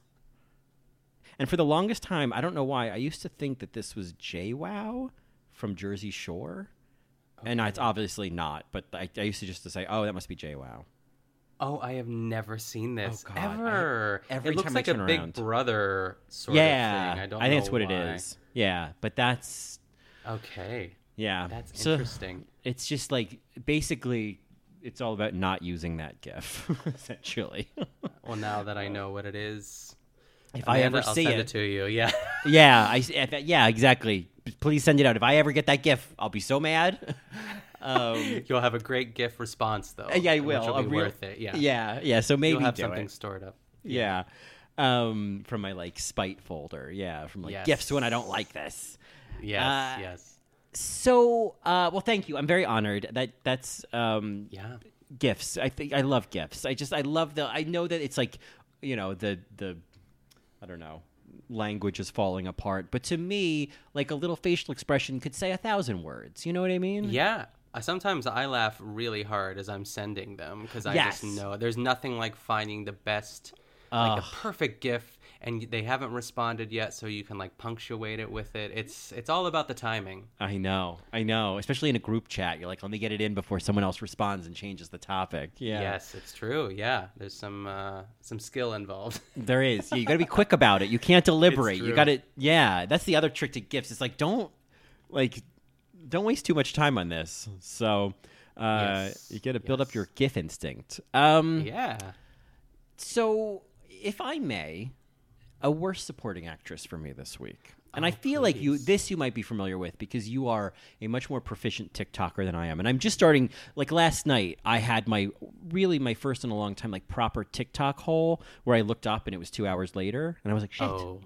And for the longest time, I don't know why, I used to think that this was JWoww from Jersey Shore. And it's obviously not, but I, I used to just to say, "Oh, that must be JWoww." Oh, I have never seen oh, this Oh, God. I- ever. every it looks time I like a turn Big around. Brother sort yeah, of thing. I don't. I think that's what why. it is. Yeah, but that's Okay, yeah, that's So interesting. It's just like basically, it's all about not using that GIF, essentially. Well, now that I know what it is, if I ever I'll see send it, it to you. Yeah. yeah, I if, yeah, exactly. Please send it out. If I ever get that GIF, I'll be so mad. um, You'll have a great GIF response though. yeah, I which will. will be real- worth it. Yeah. yeah, yeah. So maybe You'll have something it. stored up. Yeah. Um, from my like spite folder. Yeah, from like Yes. gifts when I don't like this. Yes. Uh, yes. So, uh, well, thank you. I'm very honored. That that's um, Yeah. gifts. I think I love gifts. I just I love the. I know that it's like, you know, the the, I don't know, language is falling apart. But to me, like a little facial expression could say a thousand words. You know what I mean? Yeah. Sometimes I laugh really hard as I'm sending them because I Yes. just know there's nothing like finding the best, like the perfect GIF, and they haven't responded yet, so you can like punctuate it with it. It's it's all about the timing. I know. I know. Especially in a group chat, you're like, let me get it in before someone else responds and changes the topic. Yeah. Yes, it's true. Yeah, there's some uh, some skill involved. There is. Yeah, you got to be quick about it. You can't deliberate. You got to. Yeah, that's the other trick to gifts. It's like don't like don't waste too much time on this. So uh, Yes, you got to build up your GIF instinct. Um, yeah. So, if I may, a worst supporting actress for me this week. And I Oh, feel like you this you might be familiar with because you are a much more proficient TikToker than I am. And I'm just starting like last night I had my really my first in a long time like proper TikTok hole where I looked up and it was 2 hours later and I was like shit. Oh,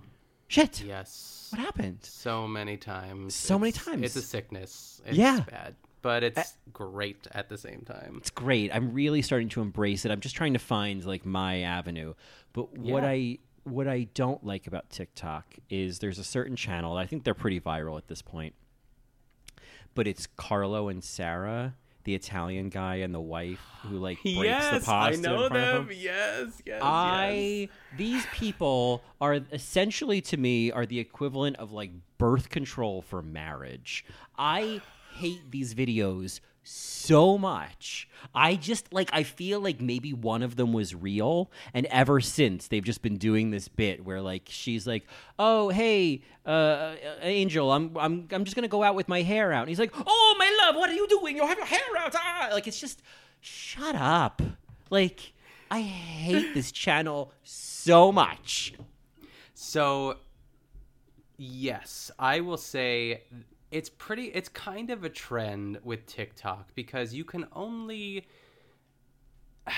Shit. yes. What happened? So many times. So many times. It's a sickness. It's Yeah. bad, but it's great at the same time. It's great. I'm really starting to embrace it. I'm just trying to find like my avenue. But what I what I don't like about TikTok is there's a certain channel. I think they're pretty viral at this point. But it's Carlo and Sarah, the Italian guy and the wife who like breaks the pasta. in front of him. Yes, yes, I these people are essentially to me are the equivalent of like birth control for marriage. I hate these videos so much. I just like I feel like maybe one of them was real and ever since they've just been doing this bit where like she's like, "Oh, hey, uh Angel, I'm I'm I'm just going to go out with my hair out." And he's like, "Oh, my love, what are you doing? You have your hair out." Ah! Like it's just shut up. Like I hate this channel so much. So, yes, I will say it's pretty. It's kind of a trend with TikTok because you can only.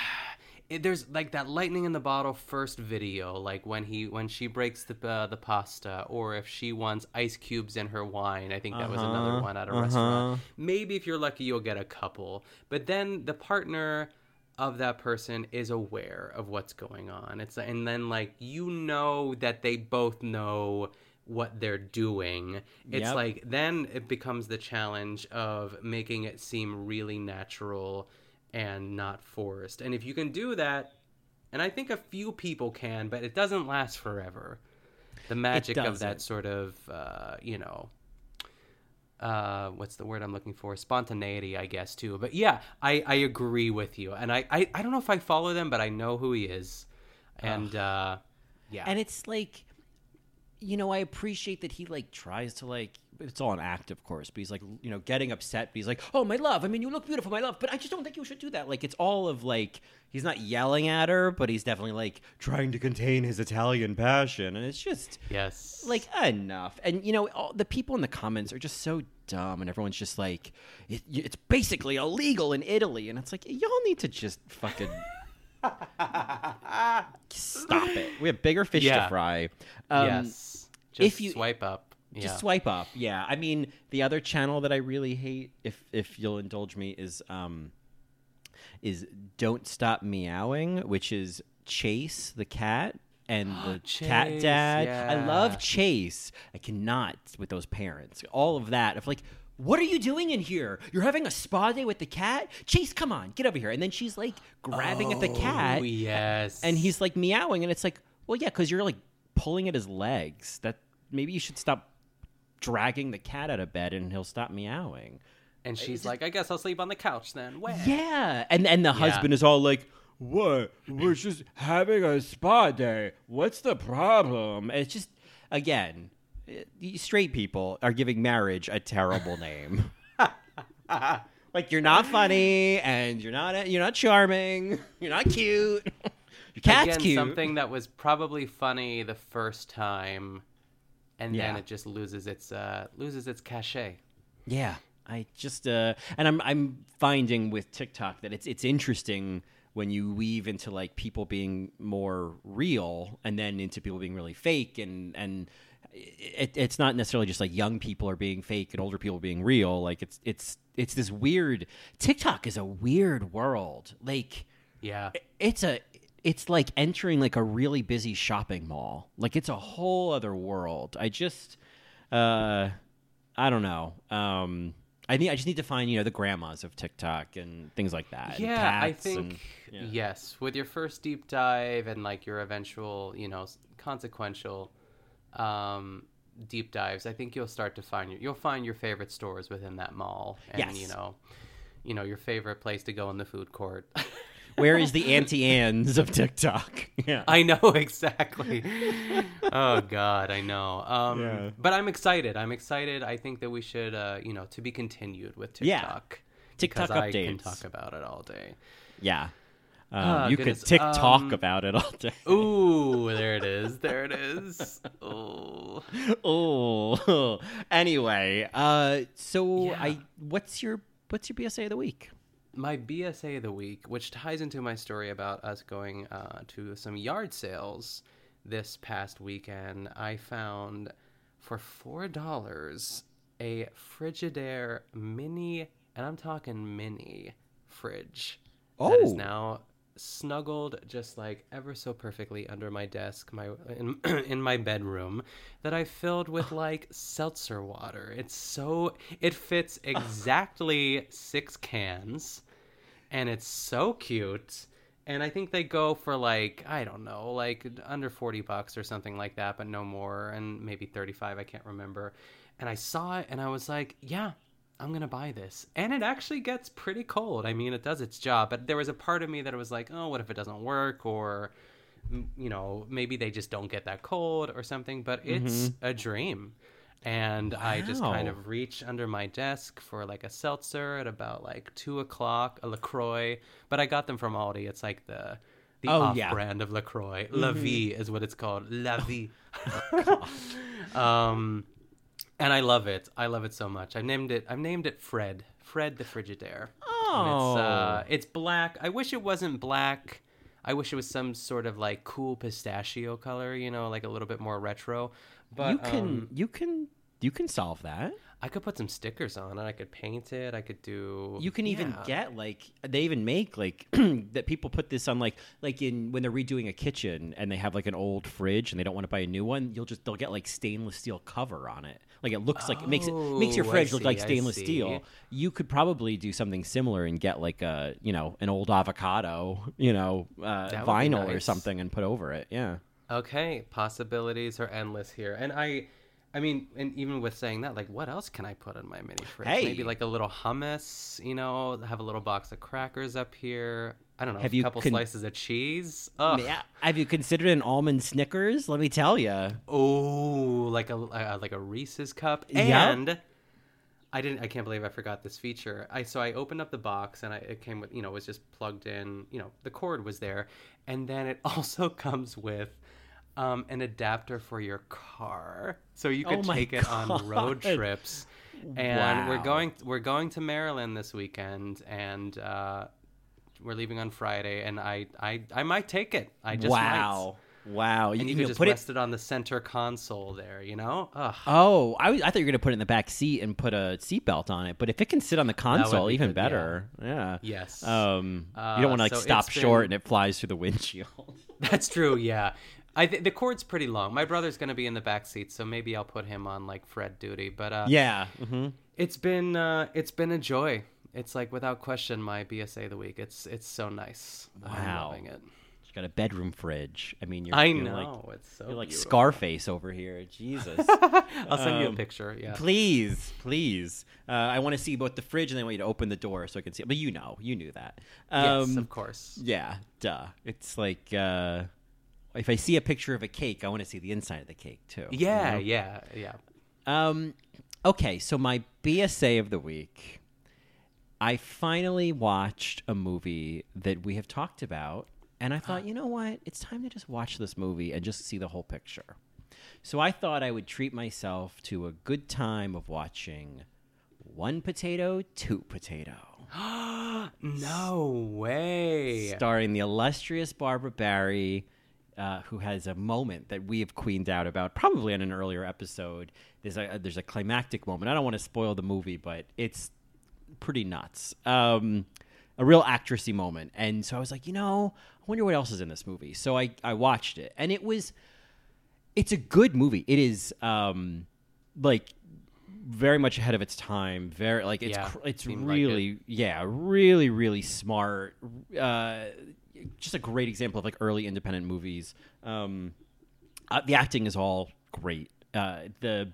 It, there's like that lightning in the bottle first video, like when he when she breaks the uh, the pasta, or if she wants ice cubes in her wine. I think that was another Uh-huh, one at a uh-huh. restaurant. Maybe if you're lucky, you'll get a couple. But then the partner of that person is aware of what's going on. It's and then like you know that they both know what they're doing. It's Yep. like then it becomes the challenge of making it seem really natural and not forced. And if you can do that, and I think a few people can, but it doesn't last forever. The magic of that sort of, uh, you know, uh, what's the word I'm looking for? Spontaneity, I guess, too. But yeah, I, I agree with you. And I, I, I don't know if I follow them, but I know who he is. And uh, yeah. and it's like you know i appreciate that he like tries to like it's all an act of course but he's like you know getting upset but he's like oh my love i mean you look beautiful my love but i just don't think you should do that like it's all of like he's not yelling at her but he's definitely like trying to contain his italian passion and it's just yes. like enough and you know all, the people in the comments are just so dumb and everyone's just like it, it's basically illegal in italy and it's like y'all need to just fucking stop it we have bigger fish Yeah. to fry um, yes. Just if you- swipe up. Yeah. just swipe up yeah i mean the other channel that i really hate if if you'll indulge me is um is don't stop meowing which is chase the cat and the cat dad i love chase i cannot with those parents all of that of like what are you doing in here? You're having a spa day with the cat? Chase, come on, get over here. And then she's like grabbing at the oh, cat Oh, yes. and he's like meowing and it's like well yeah because you're like pulling at his legs that maybe you should stop dragging the cat out of bed and he'll stop meowing And she's like, I guess I'll sleep on the couch then. Where? yeah and and the husband is all like what we're just having a spa day what's the problem it's just again straight people are giving marriage a terrible name. Like you're not funny and you're not you're not charming. You're not cute. Your cat's Again, cute. something that was probably funny the first time, and then it just loses its uh, loses its cachet. Yeah, I just uh, and I'm I'm finding with TikTok that it's it's interesting when you weave into like people being more real and then into people being really fake and and it, it's not necessarily just like young people are being fake and older people being real like it's it's it's this weird TikTok is a weird world like Yeah. it's a it's like entering like a really busy shopping mall like it's a whole other world i just uh i don't know um i need i just need to find you know the grandmas of tiktok and things like that Yeah, I think and- yeah. yes. With your first deep dive and like your eventual, you know, consequential um, deep dives, I think you'll start to find your you'll find your favorite stores within that mall, and Yes. you know, you know your favorite place to go in the food court. where is the auntie anne's of tiktok yeah I know exactly. oh God, I know. Um, Yeah. But I'm excited. I'm excited. I think that we should, uh, you know, to be continued with Yeah. TikTok. TikTok because I can talk about it all day. yeah um, Ah, you goodness. could tiktok Um, about it all day Ooh, there it is. There it is. Ooh. oh anyway uh so Yeah. i what's your what's your bsa of the week My BSA of the week, which ties into my story about us going uh, to some yard sales this past weekend, I found for four dollars a Frigidaire mini, and I'm talking mini fridge that is Oh. now snuggled just like ever so perfectly under my desk, my in, in my bedroom, that I filled with like seltzer water. It's so it fits exactly six cans and it's so cute. And I think they go for like I don't know, like under forty bucks or something like that, but no more, and maybe thirty-five. I can't remember. And I saw it, and I was like, "Yeah, I'm gonna buy this." And it actually gets pretty cold. I mean, it does its job, but there was a part of me that was like, "Oh, what if it doesn't work?" Or, you know, maybe they just don't get that cold or something. But it's a dream. And I just kind of reach under my desk for like a seltzer at about like two o'clock, a Lacroix. But I got them from Aldi. It's like the the Oh, off yeah. brand of Lacroix. La Vie is what it's called. La Vie. um, and I love it. I love it so much. I named it. I've named it Fred. Fred the Frigidaire. Oh, it's uh, it's black. I wish it wasn't black. I wish it was some sort of like cool pistachio color. You know, like a little bit more retro. But you can um, you can you can solve that I could put some stickers on it. I could paint it. I could do. You can even get like they even make like that people put this on like like in when they're redoing a kitchen and they have like an old fridge and they don't want to buy a new one, you'll just they'll get like stainless steel cover on it. Like it looks like it makes it makes your Oh, fridge look like stainless steel. You could probably do something similar and get like a you know an old avocado you know uh, That would be vinyl or something and put over it. Yeah. Okay, possibilities are endless here, and I, I mean, and even with saying that, like, what else can I put in my mini fridge? Hey. Maybe like a little hummus. You know, have a little box of crackers up here. I don't know. Have a you couple con- slices of cheese. Ugh. Yeah. Have you considered an almond Snickers? Let me tell you. Oh, like a uh, like a Reese's cup, and I didn't. I can't believe I forgot this feature. I so I opened up the box and I, it came with you know it was just plugged in. You know the cord was there, and then it also comes with um, an adapter for your car, so you could Oh take it on road trips. And we're going we're going to Maryland this weekend, and uh, we're leaving on Friday. And I I I might take it. I just might. wow. Wow. And you, you could just put rest it on the center console there, you know? Ugh. Oh, I, I thought you were gonna put it in the back seat and put a seatbelt on it. But if it can sit on the console, be even good, better. Yeah. Yes. Um, you Uh, don't want to like so stop it's short been- and it flies through the windshield. That's true, yeah. I th- the cord's pretty long. My brother's going to be in the back seat, so maybe I'll put him on like Fred duty, but uh yeah. hmm it's been uh it's been a joy. It's like without question my BSA of the week. It's it's so nice. I'm Wow. loving it. You got a bedroom fridge. I mean, you're, I you're know. like it's so you're like beautiful. Scarface over here. Jesus. I'll send you a Um, picture. Yeah. Please, please. Uh, I want to see both the fridge and I want you to open the door so I can see. it. But you know, you knew that. Um, yes, of course. Yeah, duh. It's like uh, if I see a picture of a cake, I want to see the inside of the cake too. you Yeah, know? yeah, yeah. Um, okay, so my BSA of the week. I finally watched a movie that we have talked about, and I thought, you know what? It's time to just watch this movie and just see the whole picture. So I thought I would treat myself to a good time of watching One Potato, Two Potato. No way. starring the illustrious Barbara Barrie, uh, who has a moment that we have queened out about, probably in an earlier episode. There's a there's a climactic moment. I don't want to spoil the movie, but it's pretty nuts. Um, a real actressy moment, and so I was like, you know, I wonder what else is in this movie. So I I watched it, and it was it's a good movie. It is um, like very much ahead of its time. Very like it's Yeah, cr- it's seemed like really yeah really really smart. Uh, just a great example of like early independent movies. Um, uh, the acting is all great. Uh, the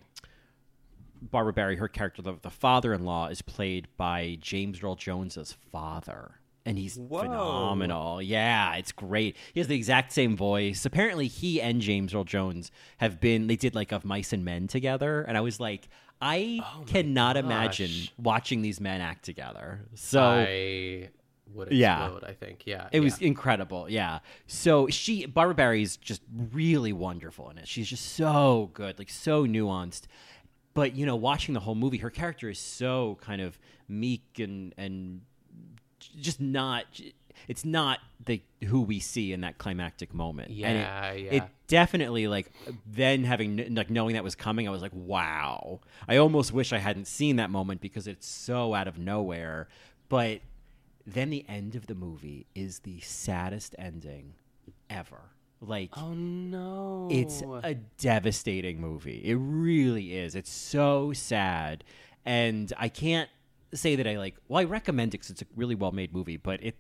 Barbara Barrie, her character, the, the father-in-law, is played by James Earl Jones's father, and he's phenomenal. Yeah, it's great. He has the exact same voice. Apparently, he and James Earl Jones have been. They did like of Mice and Men together, and I was like, I cannot imagine watching these men act together. So I would Yeah. explode, I think. Yeah. it was incredible, yeah. So she, Barbara Barrie's just really wonderful in it. She's just so good, like so nuanced. But you know, watching the whole movie, her character is so kind of meek and and just not. It's not the who we see in that climactic moment. And it- Yeah, yeah. It definitely like then having like knowing that was coming, I was like, wow. I almost wish I hadn't seen that moment because it's so out of nowhere. But then the end of the movie is the saddest ending ever. Like Oh no. it's a devastating movie. It really is. It's so sad. And I can't say that I like well, I recommend it because it's a really well made movie, but it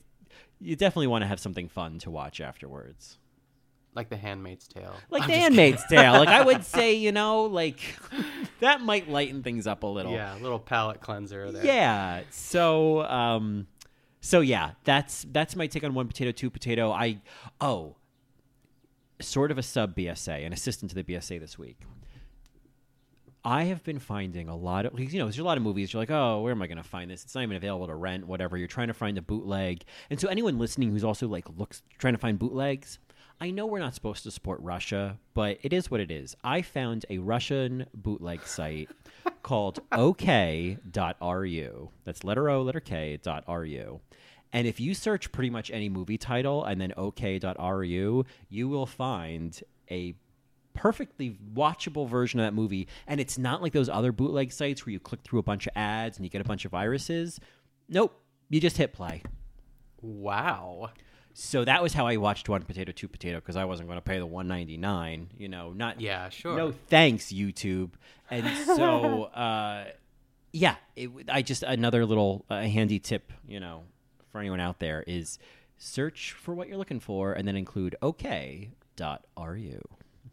you definitely want to have something fun to watch afterwards. like the Handmaid's Tale. Like I'm The just Handmaid's Tale. Like I would say, you know, like that might lighten things up a little. Yeah, a little palate cleanser there. Yeah. So um so yeah, that's that's my take on one potato, two potato. I oh sort of a sub BSA, an assistant to the BSA this week. I have been finding a lot of, you know, there's a lot of movies. You're like, oh, where am I going to find this? It's not even available to rent, whatever. You're trying to find a bootleg, and so anyone listening who's also like looks trying to find bootlegs, I know we're not supposed to support Russia, but it is what it is. I found a Russian bootleg site called OK.ru. That's letter O, letter K dot ru. And if you search pretty much any movie title and then OK.ru, you will find a perfectly watchable version of that movie, and it's not like those other bootleg sites where you click through a bunch of ads and you get a bunch of viruses. Nope, you just hit play. Wow. So that was how I watched One Potato, Two Potato because I wasn't going to pay the one ninety nine. You know, not Yeah, sure. No thanks, YouTube. And so, uh, yeah, it, I just another little uh, handy tip, you know, for anyone out there is search for what you're looking for and then include okay dot OK.ru.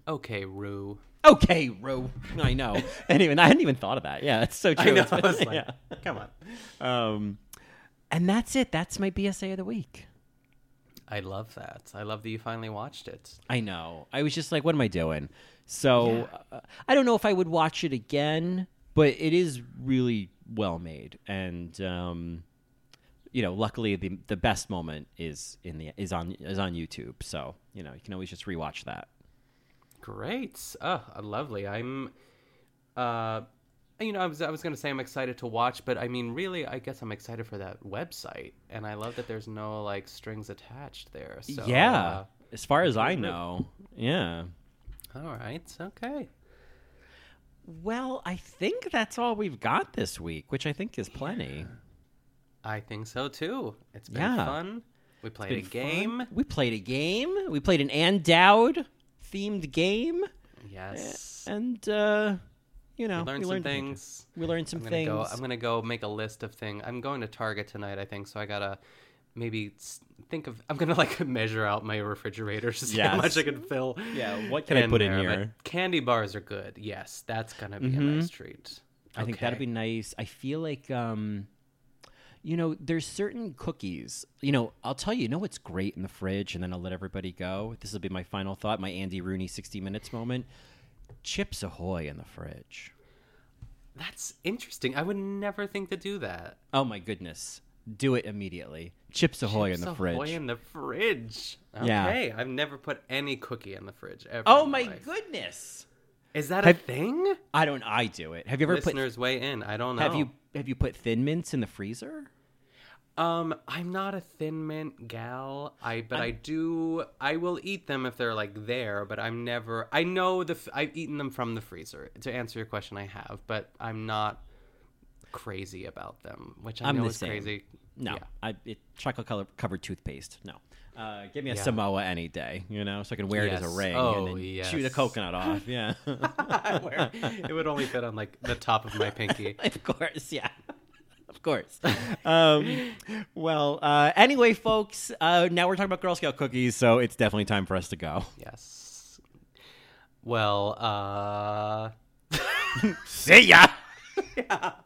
Okay, Rue. Okay, Ro. I know. anyway, I hadn't even thought of that. Yeah, it's so true. I know. It's- I was like, yeah. come on. Um, and that's it. That's my BSA of the week. I love that. I love that you finally watched it. I know. I was just like, what am I doing? So uh, I don't know if I would watch it again, but it is really well made, and um, you know, luckily the the best moment is in the is on is on YouTube. So you know, you can always just rewatch that. Great. Oh, lovely. I'm uh you know, I was I was gonna say I'm excited to watch, but I mean really I guess I'm excited for that website. And I love that there's no like strings attached there. So yeah, uh, as far as I know, yeah. all right, okay. Well, I think that's all we've got this week, which I think is plenty. I think so too. It's been Yeah. fun. We played a Been fun. game. We played a game. We played an Ann Dowd themed game. Yes. and uh, you know, we learned some things. We learned some I'm gonna things. go. I'm gonna go make a list of things. I'm going to Target tonight, I think. So I gotta maybe think of. I'm gonna like measure out my refrigerator to see how much I can fill. Yeah, what can I put in here? but Candy bars are good. Yes, that's gonna be a Mhm. nice treat. I think that'd be nice. I feel like, um, you know, there's certain cookies. You know, I'll tell you. You know what's great in the fridge, and then I'll let everybody go. This will be my final thought. My Andy Rooney 60 minutes moment. Chips Ahoy in the fridge. That's interesting. I would never think to do that. Oh my goodness! Do it immediately. Chips Ahoy in Chips the Ahoy fridge. in the fridge. Yeah. Okay, I've never put any cookie in the fridge ever. oh my life. goodness! Is that Have- a thing? I don't. I do it. Have you ever Listeners, weigh in. I don't know. Have you have you put Thin Mints in the freezer? Um, I'm not a thin mint gal. I but I do. I will eat them if they're like there. But I'm never. I know the. I've eaten them from the freezer. To answer your question, I have, but I'm not crazy about them, which I I'm know is same. crazy. No, Yeah. I it, chocolate color covered toothpaste. No, uh, give me a Yeah. Samoa any day. You know, so I can wear it as a ring Oh, and then chew the coconut off. Yeah, it would only fit on like the top of my pinky. of course. Yeah, of course. um, well, uh, anyway, folks, uh, now we're talking about Girl Scout cookies, so it's definitely time for us to go. Yes. Well, uh. See ya.